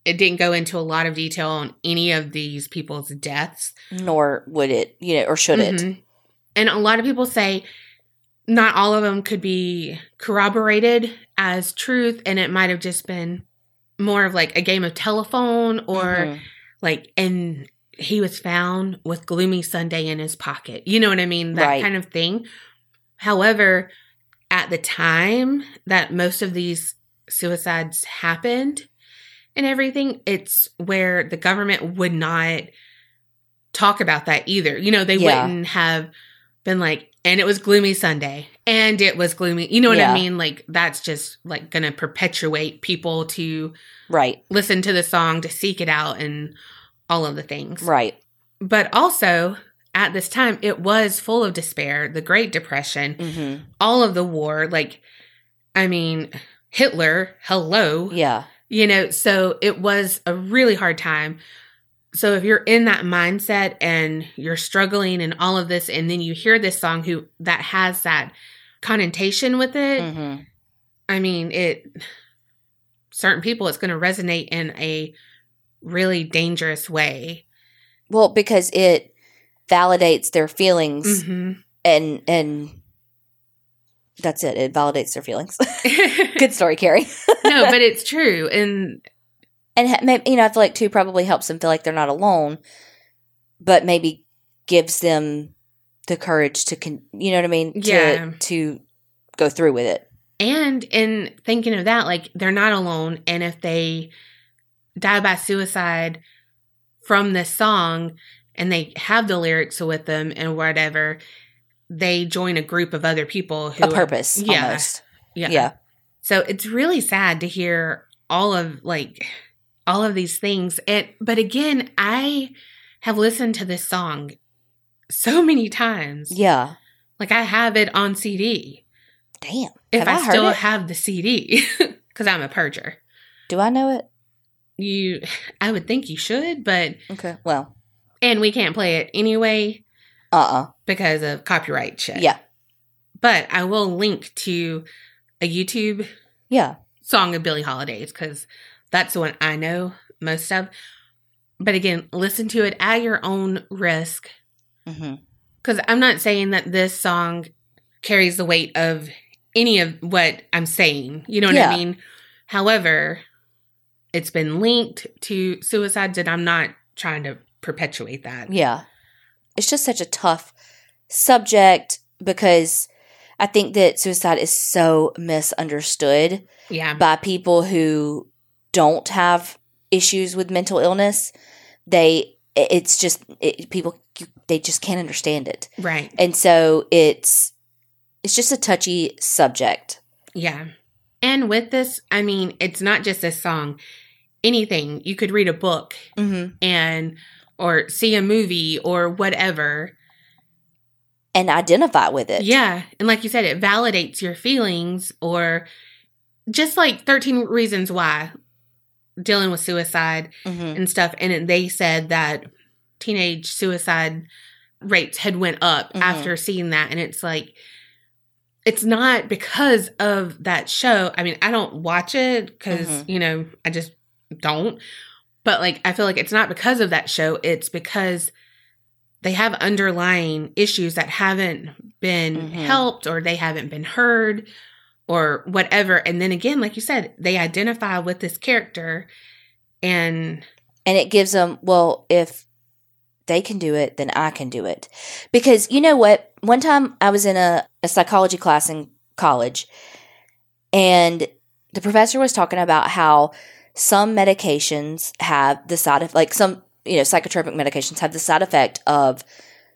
it didn't go into a lot of detail on any of these people's deaths. Nor would it, you know, or should it? Mhm. And a lot of people say not all of them could be corroborated as truth, and it might have just been more of like a game of telephone or Mhm. like, and he was found with Gloomy Sunday in his pocket. You know what I mean? That Right. kind of thing. However, at the time that most of these suicides happened and everything, it's where the government would not talk about that either. You know, they Yeah. wouldn't have been like, and it was gloomy Sunday, and it was gloomy. You know what Yeah. I mean? Like, that's just like going to perpetuate people to Right. listen to the song, to seek it out, and all of the things. Right. But also, at this time, it was full of despair, the Great Depression, hmm all of the war. Like, I mean, Hitler, hello. Yeah. You know, so it was a really hard time. So if you're in that mindset and you're struggling and all of this, and then you hear this song who that has that connotation with it, hmm I mean, it certain people it's going to resonate in a really dangerous way. Well, because it validates their feelings Mhm. and and that's it. It validates their feelings. Good story, Kerri. no, but it's true, and and you know, I feel like too probably helps them feel like they're not alone, but maybe gives them the courage to, con- you know what I mean? To, Yeah. To go through with it. and in thinking of that, like they're not alone, and if they die by suicide from this song, and they have the lyrics with them and whatever, they join a group of other people who A purpose, yeah, almost. yeah, Yeah. So it's really sad to hear all of like all of these things. And but again, I have listened to this song so many times. Yeah. Like I have it on CD. Damn. If Have I, I still it? have the CD cuz I'm a purger. Do I know it? You I would think you should, but Okay. Well, and we can't play it anyway uh uh because of copyright shit. Yeah. But I will link to a YouTube Yeah. song of Billie Holiday's because that's the one I know most of. But again, listen to it at your own risk because I'm not saying that this song carries the weight of any of what I'm saying. You know what Yeah. I mean? However, it's been linked to suicides, and I'm not trying to perpetuate that. Yeah. it's just such a tough subject because I think that suicide is so misunderstood Yeah. by people who don't have issues with mental illness. They, it's just it, people they just can't understand it, Right. and so it's it's just a touchy subject. Yeah. And with this, I mean, it's not just this song. Anything. You could read a book Mm-hmm. and or see a movie or whatever. And identify with it. Yeah. And like you said, it validates your feelings or just like 13 reasons why dealing with suicide hmm and stuff. And they said that teenage suicide rates had went up Mhm. after seeing that. And it's like, it's not because of that show. I mean, I don't watch it because, Mhm. you know, I just don't. But like, I feel like it's not because of that show. It's because they have underlying issues that haven't been Mhm. helped or they haven't been heard or whatever. And then again, like you said, they identify with this character and and it gives them well if they can do it then i can do it because you know what one time i was in a, a psychology class in college and the professor was talking about how some medications have the side of like some you know psychotropic medications have the side effect of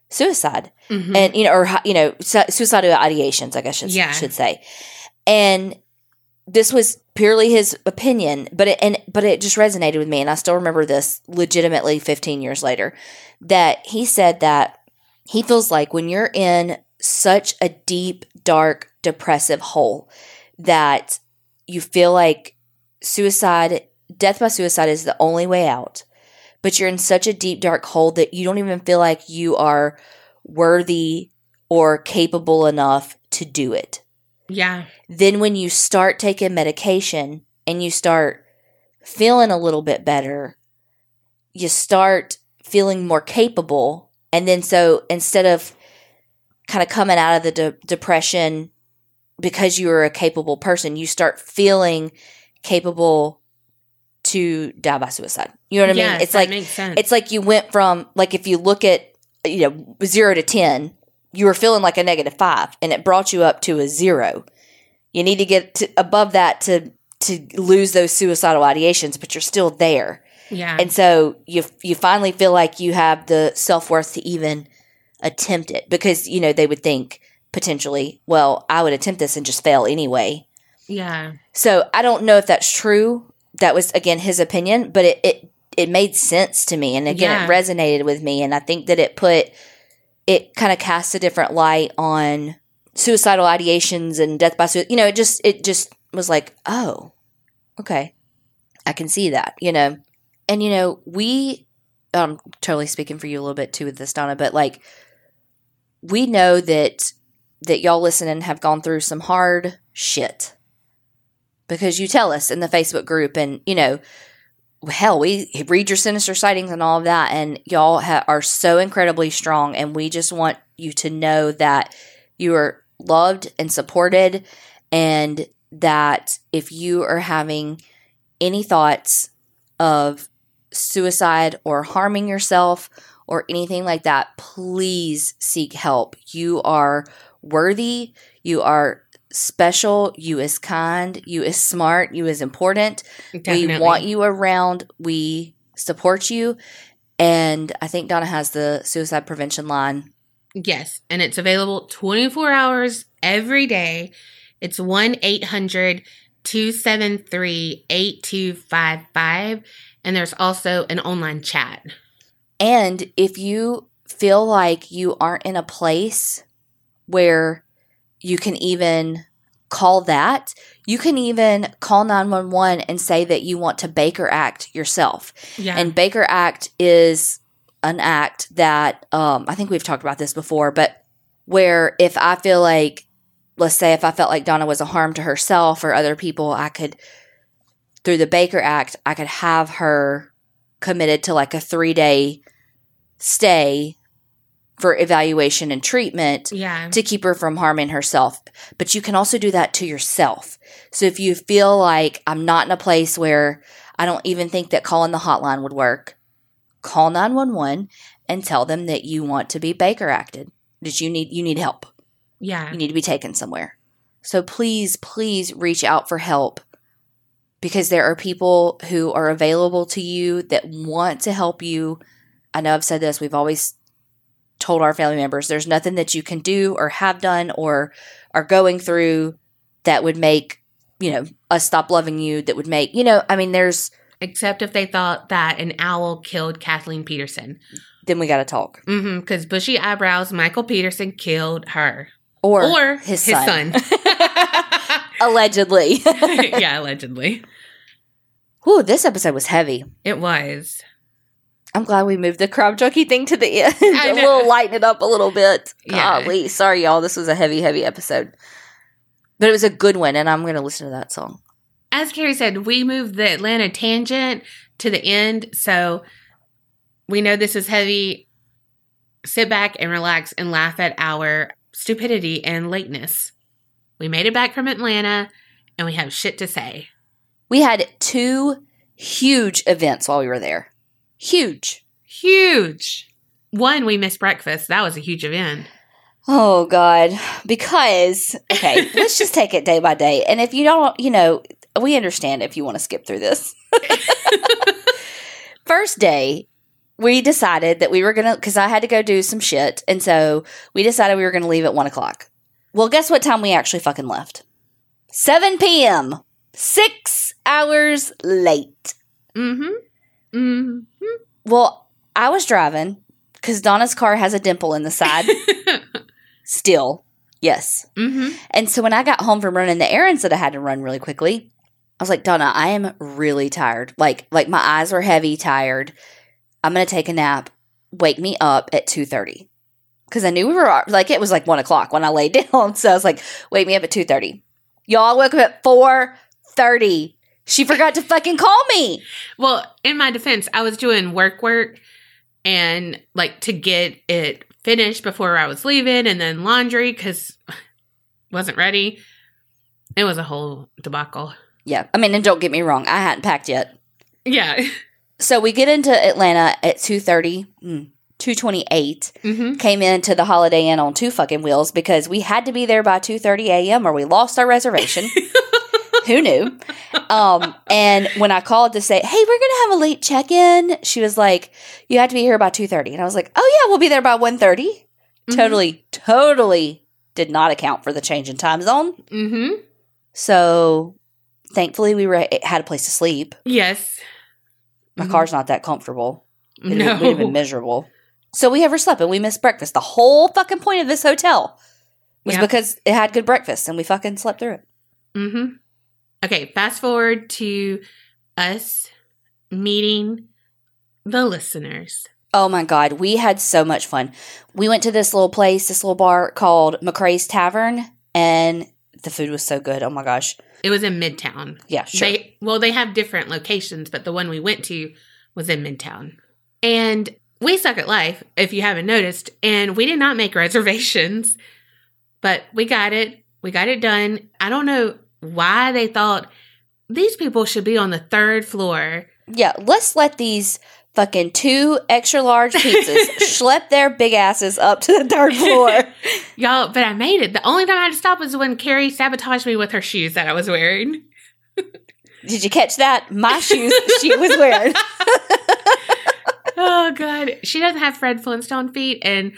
suicide Mhm. and you know or you know su- suicidal ideations i guess should, Yeah. should say and this was purely his opinion but it and but it just resonated with me and i still remember this legitimately 15 years later that he said that he feels like when you're in such a deep dark depressive hole that you feel like suicide death by suicide is the only way out but you're in such a deep dark hole that you don't even feel like you are worthy or capable enough to do it yeah. then when you start taking medication and you start feeling a little bit better, you start feeling more capable. And then so instead of kind of coming out of the de- depression because you are a capable person, you start feeling capable to die by suicide. You know what I mean? It's like it's like you went from like if you look at you know zero to ten, you were feeling like a negative five, and it brought you up to a zero. You need to get to, above that to to lose those suicidal ideations, but you're still there, yeah. and so you you finally feel like you have the self worth to even attempt it because you know they would think potentially, well, I would attempt this and just fail anyway. Yeah. So I don't know if that's true. That was again his opinion, but it it, it made sense to me, and again Yeah. it resonated with me, and I think that it put it kind of cast a different light on suicidal ideations and death by suicide. You know, it just it just was like, oh, okay, I can see that. You know, and you know we. I'm totally speaking for you a little bit too with this, Donna, but like we know that that y'all listening have gone through some hard shit because you tell us in the Facebook group, and you know, hell, we read your sinister sightings and all of that, and y'all ha- are so incredibly strong, and we just want you to know that you are loved and supported, and that if you are having any thoughts of suicide or harming yourself or anything like that, please seek help. You are worthy. You are special. You is kind. You is smart. You is important. Definitely. We want you around. We support you. And I think Donna has the suicide prevention line. Yes, and it's available 24 hours every day. It's 1 800 273 8255. And there's also an online chat. And if you feel like you aren't in a place where you can even call that, you can even call 911 and say that you want to Baker Act yourself. Yeah. And Baker Act is an act that um, I think we've talked about this before, but where if I feel like, let's say, if I felt like Donna was a harm to herself or other people, I could, through the Baker Act, I could have her committed to like a three day stay for evaluation and treatment yeah. to keep her from harming herself. But you can also do that to yourself. So if you feel like I'm not in a place where I don't even think that calling the hotline would work, call 911 and tell them that you want to be Baker acted. That you need you need help. Yeah. You need to be taken somewhere. So please, please reach out for help because there are people who are available to you that want to help you. I know I've said this, we've always told our family members there's nothing that you can do or have done or are going through that would make, you know, us stop loving you, that would make, you know, I mean, there's, Except if they thought that an owl killed Kathleen Peterson. then we got to talk. Mm-hmm. Because bushy eyebrows, Michael Peterson killed her. Or, Or his, his son. son. Allegedly. yeah, allegedly. Ooh, this episode was heavy. It was. I'm glad we moved the Crime Junkie thing to the end. I a know. little lighten it up a little bit. Yeah. Golly, sorry y'all. This was a heavy, heavy episode. But it was a good one, and I'm gonna listen to that song. As Kerri said, we moved the Atlanta tangent to the end. So we know this is heavy. Sit back and relax and laugh at our stupidity and lateness. We made it back from Atlanta and we have shit to say. We had two huge events while we were there. Huge. Huge. One, we missed breakfast. That was a huge event. Oh God. Because okay, let's just take it day by day. And if you don't, you know, we understand if you want to skip through this. First day, we decided that we were gonna because I had to go do some shit, and so we decided we were gonna leave at one o'clock. Well, guess what time we actually fucking left? Seven p.m. Six hours late. Mm-hmm. Mm-hmm. Well, I was driving because Donna's car has a dimple in the side. Still, yes. mm-hmm. And so when I got home from running the errands that I had to run really quickly, I was like, Donna, I am really tired. Like, like my eyes were heavy, tired. I'm gonna take a nap. Wake me up at two thirty. Cause I knew we were like it was like one o'clock when I laid down. So I was like, wake me up at two thirty. Y'all woke up at four thirty. She forgot to fucking call me. Well, in my defense, I was doing work work and like to get it finished before I was leaving and then laundry because wasn't ready. It was a whole debacle. Yeah. I mean, and don't get me wrong, I hadn't packed yet. Yeah. So we get into Atlanta at two thirty, mm, two twenty eight. hmm came into the Holiday Inn on two fucking wheels because we had to be there by 2:30 a.m. or we lost our reservation. Who knew? Um, and when I called to say, "Hey, we're gonna have a late check-in," she was like, "You have to be here by 2:30," and I was like, "Oh yeah, we'll be there by 1:30." Mm-hmm. Totally, totally did not account for the change in time zone. hmm So, thankfully, we were had a place to sleep. Yes. My Mhm. car's not that comfortable. It No. would have been miserable. So we overslept and we missed breakfast. The whole fucking point of this hotel was Yeah. because it had good breakfast and we fucking slept through it. hmm Okay, fast forward to us meeting the listeners. Oh my god, we had so much fun. We went to this little place, this little bar called McCray's Tavern, and the food was so good. Oh my gosh. It was in Midtown. Yeah, sure. They well, they have different locations, but the one we went to was in Midtown. And we suck at life, if you haven't noticed, and we did not make reservations, but we got it. We got it done. I don't know why they thought these people should be on the third floor. yeah, let's let these fucking two extra large pizzas schlep their big asses up to the third floor. Y'all, but I made it. The only time I had to stop was when Kerri sabotaged me with her shoes that I was wearing. Did you catch that? My shoes she was wearing. oh god she doesn't have fred flintstone feet and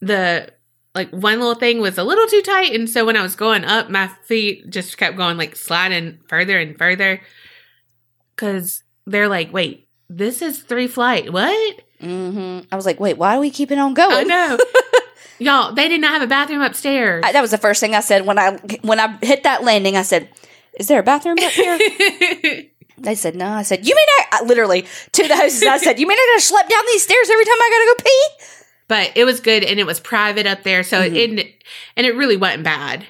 the like one little thing was a little too tight and so when i was going up my feet just kept going like sliding further and further because they're like wait this is three flight what hmm I was like, wait, why are we keeping on going? i know y'all they did not have a bathroom upstairs I, that was the first thing I said when I when I hit that landing. I said, "Is there a bathroom up here?" they said, "No." I said, "You mean I, I literally to the hostess? I said, you mean I gotta schlep down these stairs every time I gotta go pee?" But it was good and it was private up there so Mhm. it and it really wasn't bad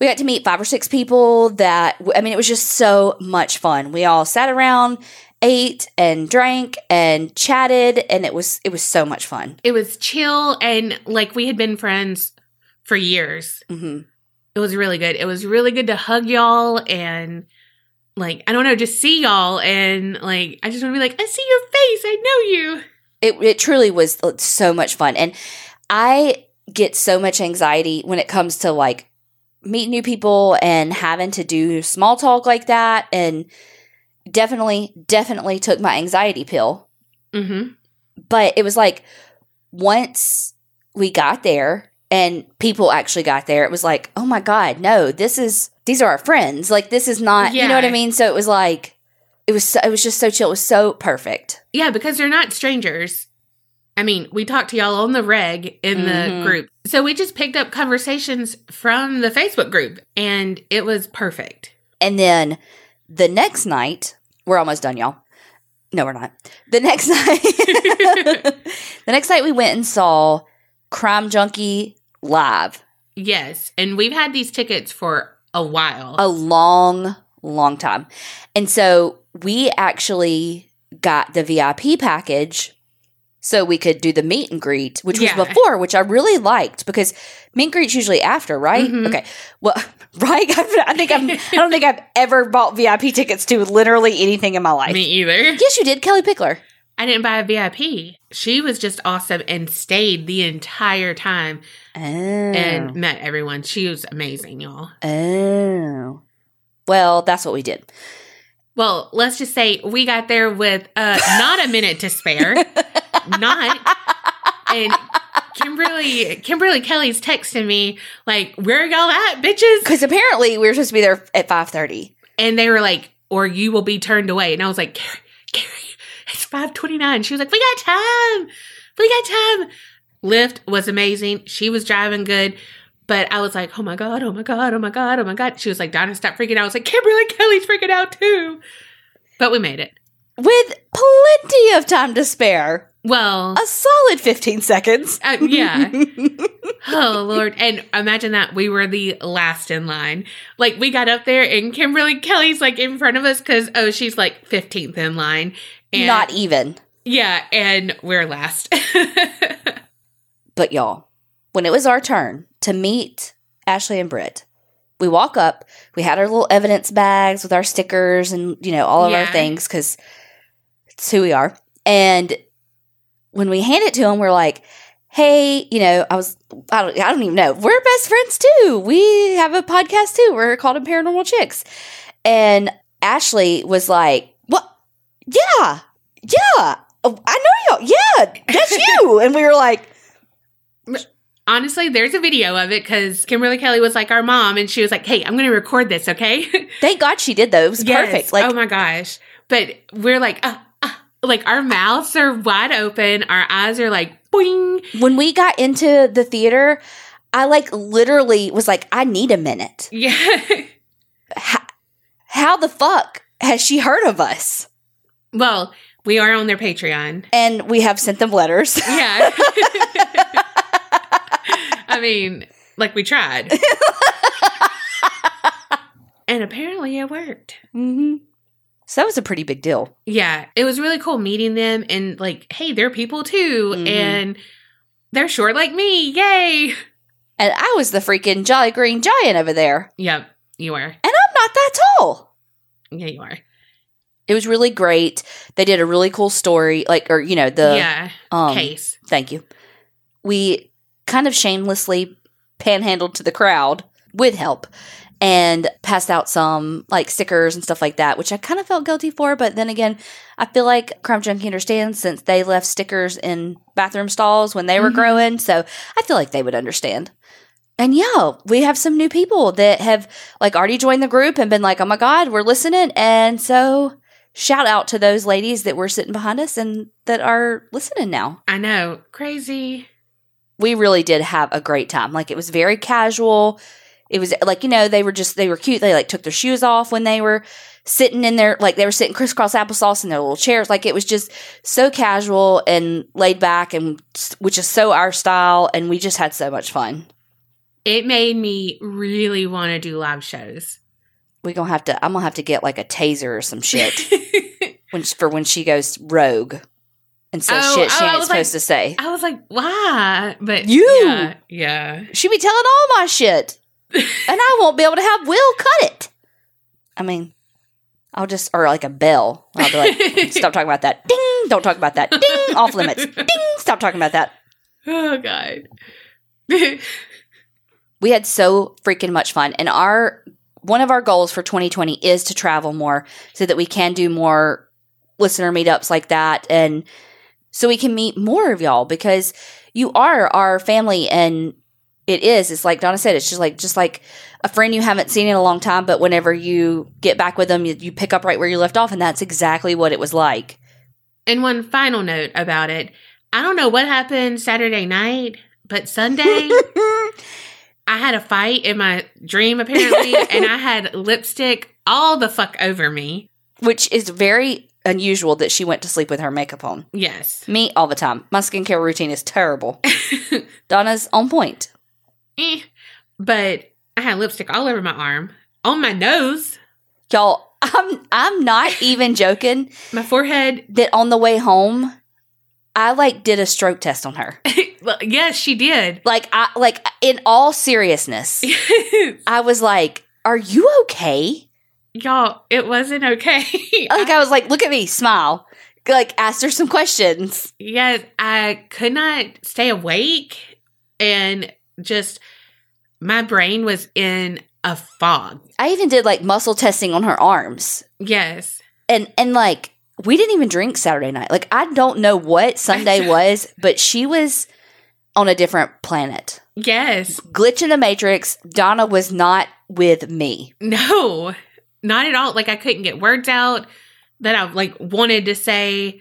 We got to meet five or six people. That I mean, it was just so much fun. We all sat around, ate and drank and chatted, and it was it was so much fun. it was chill and like we had been friends for years hmm it was really good. It was really good to hug y'all and like I don't know, just see y'all and like I just want to be like, I see your face, I know you. It it truly was so much fun, and I get so much anxiety when it comes to like meeting new people and having to do small talk like that, and definitely definitely took my anxiety pill. Mm-hmm. But it was like once we got there and people actually got there, it was like, oh my god, no, this is these are our friends. Like this is not, you know what I mean? So it was like it was so, it was just so chill. It was so perfect. Yeah, because they're not strangers. I mean, we talked to y'all on the reg in Mhm. the group. So we just picked up conversations from the Facebook group and it was perfect. And then the next night, we're almost done, y'all. No, we're not. The next night, the next night we went and saw Crime Junkie live. Yes. And we've had these tickets for a while. a long, long time. And so we actually got the VIP package so we could do the meet and greet, which was before, which I really liked because meet and greet's usually after, right? Mhm. Okay. Well, right. I think I'm, I don't think I've ever bought VIP tickets to literally anything in my life. Me either. Yes, you did. Kellie Pickler. I didn't buy a VIP. She was just awesome and stayed the entire time Oh. and met everyone. She was amazing, y'all. oh. Well, that's what we did. Well, let's just say we got there with uh, not a minute to spare. not. And Kimberly Kimberly Kelly's texting me like, "Where are y'all at, bitches?" Because apparently we were supposed to be there at 5.30. And they were like, "Or you will be turned away." And I was like, "Kerri, Kerri, it's five twenty nine. She was like, "We got time. We got time." Lyft was amazing. She was driving good. But I was like, oh my God, oh my God, oh my God, oh my God. She was like, Donna, stop freaking out. I was like, Kimberly Kelly's freaking out too. But we made it. With plenty of time to spare. Well, a solid 15 seconds. uh, yeah. Oh Lord! And imagine that we were the last in line. Like we got up there, and Kimberly Kelly's like in front of us because oh, she's like fifteenth in line. And Not even. yeah, and we're last. But y'all, when it was our turn to meet Ashley and Britt, we walk up, we had our little evidence bags with our stickers and, you know, all of our things because it's who we are. And when we hand it to them, we're like, hey, you know, I was, I don't, I don't even know. We're best friends too. We have a podcast too. We're called Paranormal Chicks. And Ashley was like, what? Yeah, yeah. Oh, I know y'all. Yeah, that's you. and we were like, Honestly, there's a video of it because Kimberly Kelly was like our mom, and she was like, "Hey, I'm going to record this, okay?" Thank God she did though. It was Yes. perfect. Like oh my gosh! But we're like, uh, uh, like our mouths are wide open, our eyes are like boing. when we got into the theater, I like literally was like, I need a minute. Yeah. How, how the fuck has she heard of us? well, we are on their Patreon. And we have sent them letters. Yeah. I mean, like we tried. and apparently it worked. hmm So that was a pretty big deal. Yeah, it was really cool meeting them and like, hey, they're people too. Mhm. And they're short like me. Yay. And I was the freaking Jolly Green Giant over there. Yep, you are. And I'm not that tall. Yeah, you are. It was really great. They did a really cool story, like, or, you know, the. yeah, um, case. Thank you. We kind of shamelessly panhandled to the crowd with help and passed out some like stickers and stuff like that, which I kind of felt guilty for. But then again, I feel like Crime Junkie understands since they left stickers in bathroom stalls when they were Mhm. growing. So I feel like they would understand. And yeah, we have some new people that have like already joined the group and been like, oh my God, we're listening. And so shout out to those ladies that were sitting behind us and that are listening now I know. Crazy. We really did have a great time. Like it was very casual. It was like, you know, they were just they were cute. They like took their shoes off when they were sitting in their like they were sitting crisscross applesauce in their little chairs. Like it was just so casual and laid back and which is so our style and we just had so much fun. It made me really want to do live shows. We're gonna have to I'm gonna have to get like a taser or some shit when for when she goes rogue and says Oh, shit she oh, ain't was supposed like- to say. I was like, why? But You! Yeah. yeah. She be telling all my shit. and I won't be able to have Will cut it. I mean, I'll just or like a bell. I'll be like, stop talking about that. Ding! Don't talk about that. Ding! off limits. Ding, stop talking about that. Oh God. We had so freaking much fun. And our one of our goals for 2020 is to travel more so that we can do more listener meetups like that and so we can meet more of y'all because you are our family and it is it's like donna said it's just like just like a friend you haven't seen in a long time but whenever you get back with them you, you pick up right where you left off and that's exactly what it was like and one final note about it. I don't know what happened Saturday night, but Sunday I had a fight in my dream apparently, and I had lipstick all the fuck over me. which is very unusual that she went to sleep with her makeup on Yes. me all the time my skincare routine is terrible donna's on point Eh. But I had lipstick all over my arm, on my nose, y'all i'm i'm not even joking my forehead. that on the way home i like did a stroke test on her Well, yes, she did. like i like in all seriousness i was like are you okay Y'all, it wasn't okay. like i was like look at me smile like asked her some questions yes, I could not stay awake and just my brain was in a fog. i even did like muscle testing on her arms Yes. and and like we didn't even drink saturday night like i don't know what sunday was but she was on a different planet Yes. glitch in the matrix donna was not with me No, not at all. Like I couldn't get words out that I like wanted to say.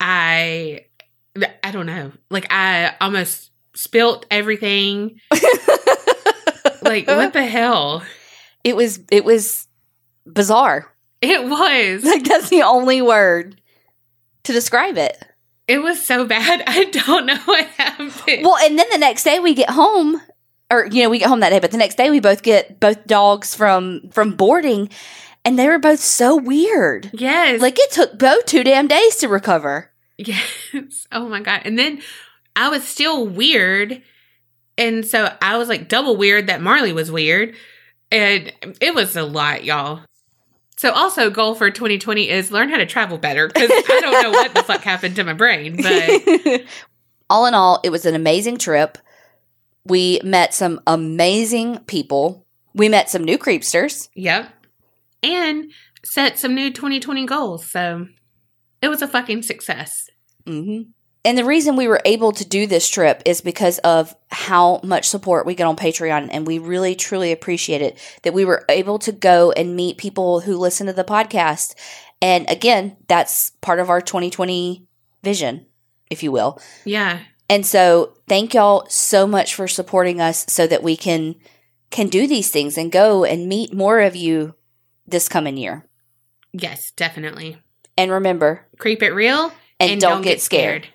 I I don't know. Like I almost spilt everything. Like what the hell? it was it was bizarre It was. like that's the only word to describe it It was so bad. I don't know what happened. well and then the next day we get home or you know we get home that day but the next day we both get both dogs from from boarding and they were both so weird yes. like it took bo two damn days to recover Yes. Oh my God. And then I was still weird. And so I was like double weird that Marley was weird. And it was a lot, y'all. So also goal for 2020 is learn how to travel better because I don't know what the fuck happened to my brain, but all in all, it was an amazing trip. We met some amazing people. We met some new creepsters. yep. And set some new 2020 goals. So it was a fucking success. hmm And the reason we were able to do this trip is because of how much support we get on Patreon. And we really, truly appreciate it that we were able to go and meet people who listen to the podcast. And again, that's part of our 2020 vision, if you will. Yeah. And so thank y'all so much for supporting us so that we can can do these things and go and meet more of you this coming year. Yes, definitely. And remember, Creep it real and, don't, get scared.